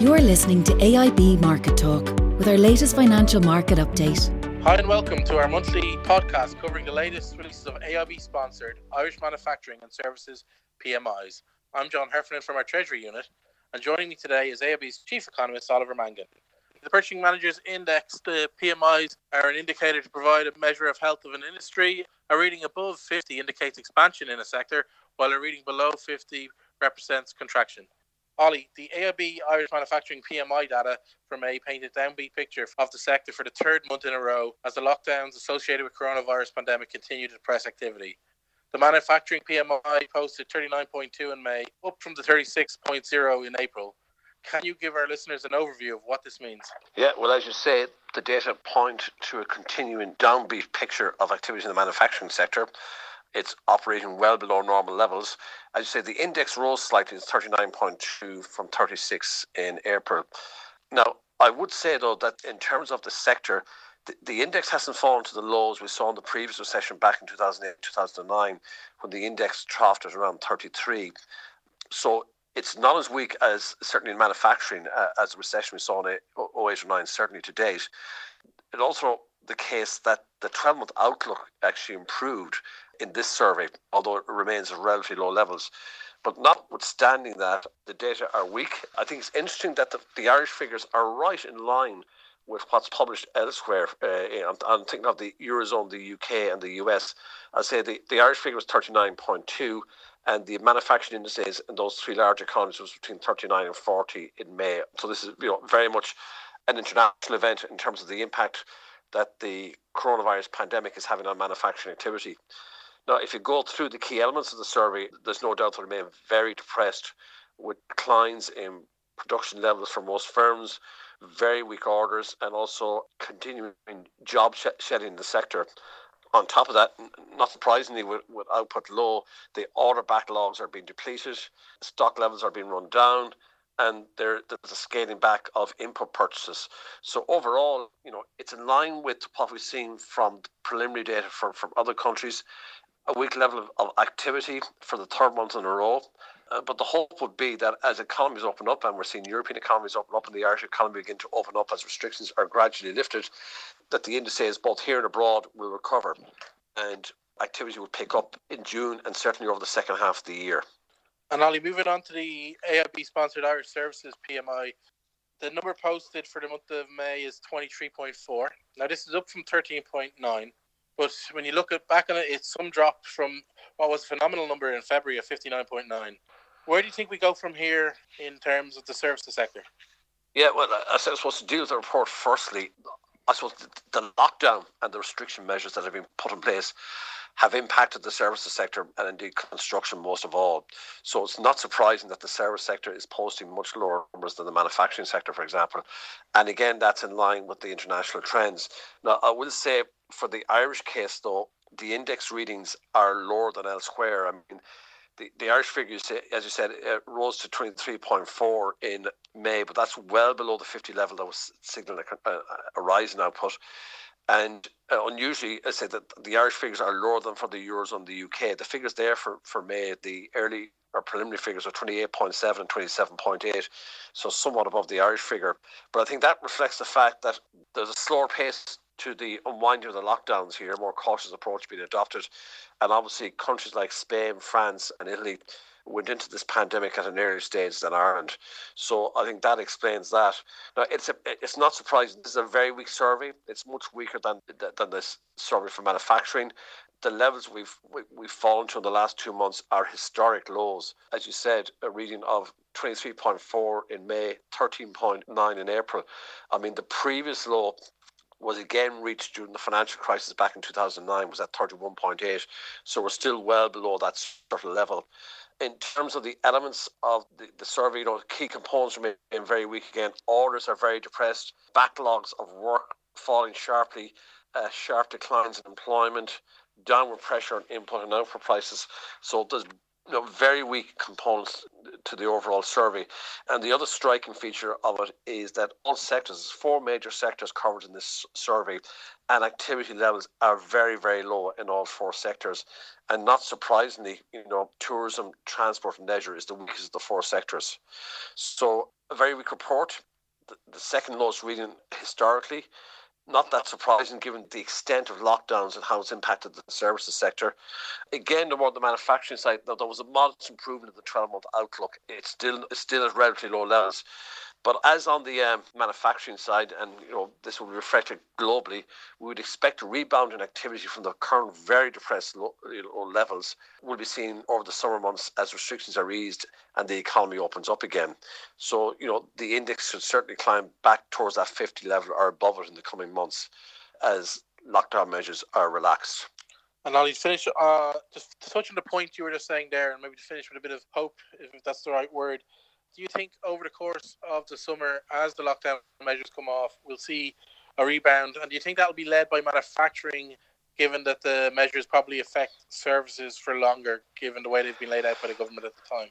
You're listening to AIB Market Talk with our latest financial market update. Hi, and welcome to our monthly podcast covering the latest releases of AIB sponsored Irish manufacturing and services PMIs. I'm John Heffernan from our Treasury unit, and joining me today is AIB's Chief Economist Oliver Mangan. The Purchasing Managers Index, the PMIs, are an indicator to provide a measure of health of an industry. A reading above 50 indicates expansion in a sector, while a reading below 50 represents contraction. Ollie, the AIB Irish manufacturing PMI data from May painted a downbeat picture of the sector for the third month in a row as the lockdowns associated with coronavirus pandemic continue to depress activity. The manufacturing PMI posted 39.2 in May, up from the 36.0 in April. Can you give our listeners an overview of what this means? Yeah, well, as you say, the data point to a continuing downbeat picture of activity in the manufacturing sector. It's operating well below normal levels. As you say, the index rose slightly to 39.2 from 36 in April. Now, I would say, though, that in terms of the sector, the, the index hasn't fallen to the lows we saw in the previous recession back in 2008, 2009, when the index troughed at around 33. So it's not as weak as certainly in manufacturing uh, as the recession we saw in 08 or 09, certainly to date. It also the case that the 12 month outlook actually improved in this survey, although it remains at relatively low levels. But notwithstanding that, the data are weak. I think it's interesting that the, the Irish figures are right in line with what's published elsewhere. Uh, I'm, thinking of the Eurozone, the UK, and the US. I say the, the Irish figure was 39.2, and the manufacturing indices in those three large economies was between 39 and 40 in May. So this is you know very much an international event in terms of the impact that the coronavirus pandemic is having on manufacturing activity. Now, if you go through the key elements of the survey, there's no doubt they remain very depressed with declines in production levels for most firms, very weak orders, and also continuing job shedding in the sector. On top of that, not surprisingly, with, with output low, the order backlogs are being depleted, stock levels are being run down, and there, there's a scaling back of input purchases. So overall, you know, it's in line with what we've seen from preliminary data from, from other countries a weak level of, of activity for the third month in a row. Uh, but the hope would be that as economies open up, and we're seeing European economies open up and the Irish economy begin to open up as restrictions are gradually lifted, that the indices both here and abroad will recover and activity will pick up in June and certainly over the second half of the year. And Ollie, moving on to the AIB sponsored Irish Services PMI, the number posted for the month of May is 23.4. Now, this is up from 13.9. But when you look at back on it, it's some drop from what was a phenomenal number in February of 59.9. Where do you think we go from here in terms of the services sector? Yeah, well, I suppose to deal with the report firstly, I suppose the lockdown and the restriction measures that have been put in place have impacted the services sector and indeed construction most of all. So it's not surprising that the service sector is posting much lower numbers than the manufacturing sector, for example. And again, that's in line with the international trends. Now, I will say for the Irish case, though, the index readings are lower than elsewhere. I mean, the, the Irish figures, as you said, uh, rose to 23.4 in May, but that's well below the 50 level that was signaling a, a, a rise in output. And uh, unusually, I said that the Irish figures are lower than for the Euros Eurozone, the UK. The figures there for, for May, the early or preliminary figures are 28.7 and 27.8, so somewhat above the Irish figure. But I think that reflects the fact that there's a slower pace to the unwinding of the lockdowns here, a more cautious approach being adopted. And obviously, countries like Spain, France, and Italy went into this pandemic at an earlier stage than Ireland. So I think that explains that. Now it's a, it's not surprising. This is a very weak survey. It's much weaker than than this survey for manufacturing. The levels we've we've fallen to in the last two months are historic lows. As you said, a reading of 23.4 in May, 13.9 in April. I mean, the previous low was again reached during the financial crisis back in 2009 was at 31.8 so we're still well below that sort of level in terms of the elements of the, the survey, you know, key components remain very weak again. Orders are very depressed. Backlogs of work falling sharply. Uh, sharp declines in employment. Downward pressure on input and output prices. So there's you know, very weak components to the overall survey. And the other striking feature of it is that all sectors, four major sectors covered in this survey, and activity levels are very, very low in all four sectors. And not surprisingly, you know, tourism, transport, and leisure is the weakest of the four sectors. So a very weak report. The, the second lowest reading historically not that surprising given the extent of lockdowns and how it's impacted the services sector. Again, on the manufacturing side, though there was a modest improvement in the 12 month outlook, it's still it's still at relatively low levels. But as on the um, manufacturing side, and you know this will be reflected globally, we would expect a rebound in activity from the current very depressed low, low levels. Will be seen over the summer months as restrictions are eased and the economy opens up again. So you know the index should certainly climb back towards that 50 level or above it in the coming months, as lockdown measures are relaxed. And Ollie, to finish, uh, just to touch on the point you were just saying there, and maybe to finish with a bit of hope, if that's the right word do you think over the course of the summer, as the lockdown measures come off, we'll see a rebound? And do you think that will be led by manufacturing, given that the measures probably affect services for longer, given the way they've been laid out by the government at the time?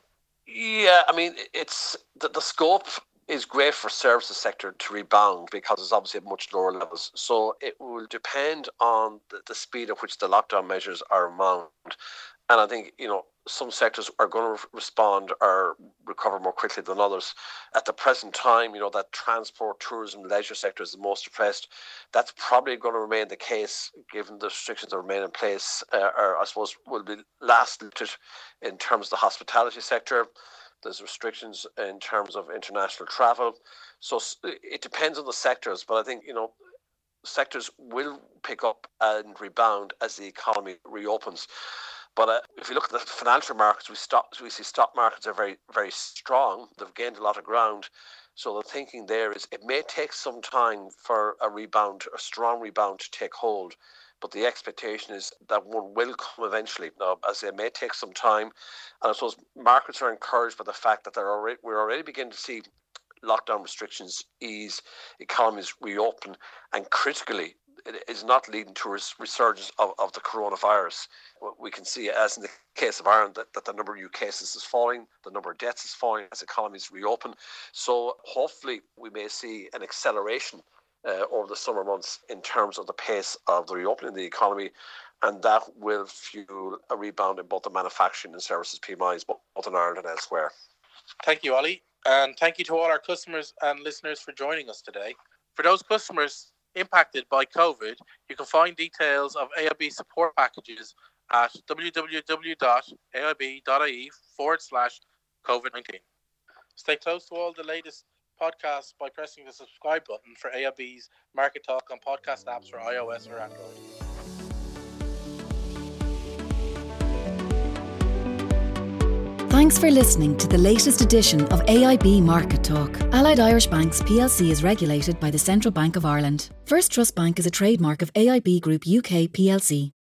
Yeah, I mean, it's the, the scope is great for services sector to rebound because it's obviously at much lower levels. So it will depend on the, the speed at which the lockdown measures are mounted. And I think, you know, some sectors are going to respond or recover more quickly than others. At the present time, you know, that transport, tourism, leisure sector is the most depressed. That's probably going to remain the case given the restrictions that remain in place, uh, or I suppose will be last in terms of the hospitality sector. There's restrictions in terms of international travel. So it depends on the sectors, but I think, you know, sectors will pick up and rebound as the economy reopens. But uh, if you look at the financial markets, we stop, we see stock markets are very, very strong. They've gained a lot of ground. So the thinking there is it may take some time for a rebound, a strong rebound to take hold. But the expectation is that one will come eventually. Now, as it may take some time, and I suppose markets are encouraged by the fact that they're already, we're already beginning to see lockdown restrictions ease, economies reopen, and critically, is not leading to a resurgence of, of the coronavirus. We can see, as in the case of Ireland, that, that the number of new cases is falling, the number of deaths is falling as economies reopen. So hopefully we may see an acceleration uh, over the summer months in terms of the pace of the reopening of the economy, and that will fuel a rebound in both the manufacturing and services PMIs, both in Ireland and elsewhere. Thank you, Ollie. And thank you to all our customers and listeners for joining us today. For those customers impacted by COVID, you can find details of AIB support packages at www.aib.ie forward slash COVID 19. Stay close to all the latest podcasts by pressing the subscribe button for AIB's Market Talk on podcast apps for iOS or Android. Thanks for listening to the latest edition of AIB Market Talk. Allied Irish Banks plc is regulated by the Central Bank of Ireland. First Trust Bank is a trademark of AIB Group UK plc,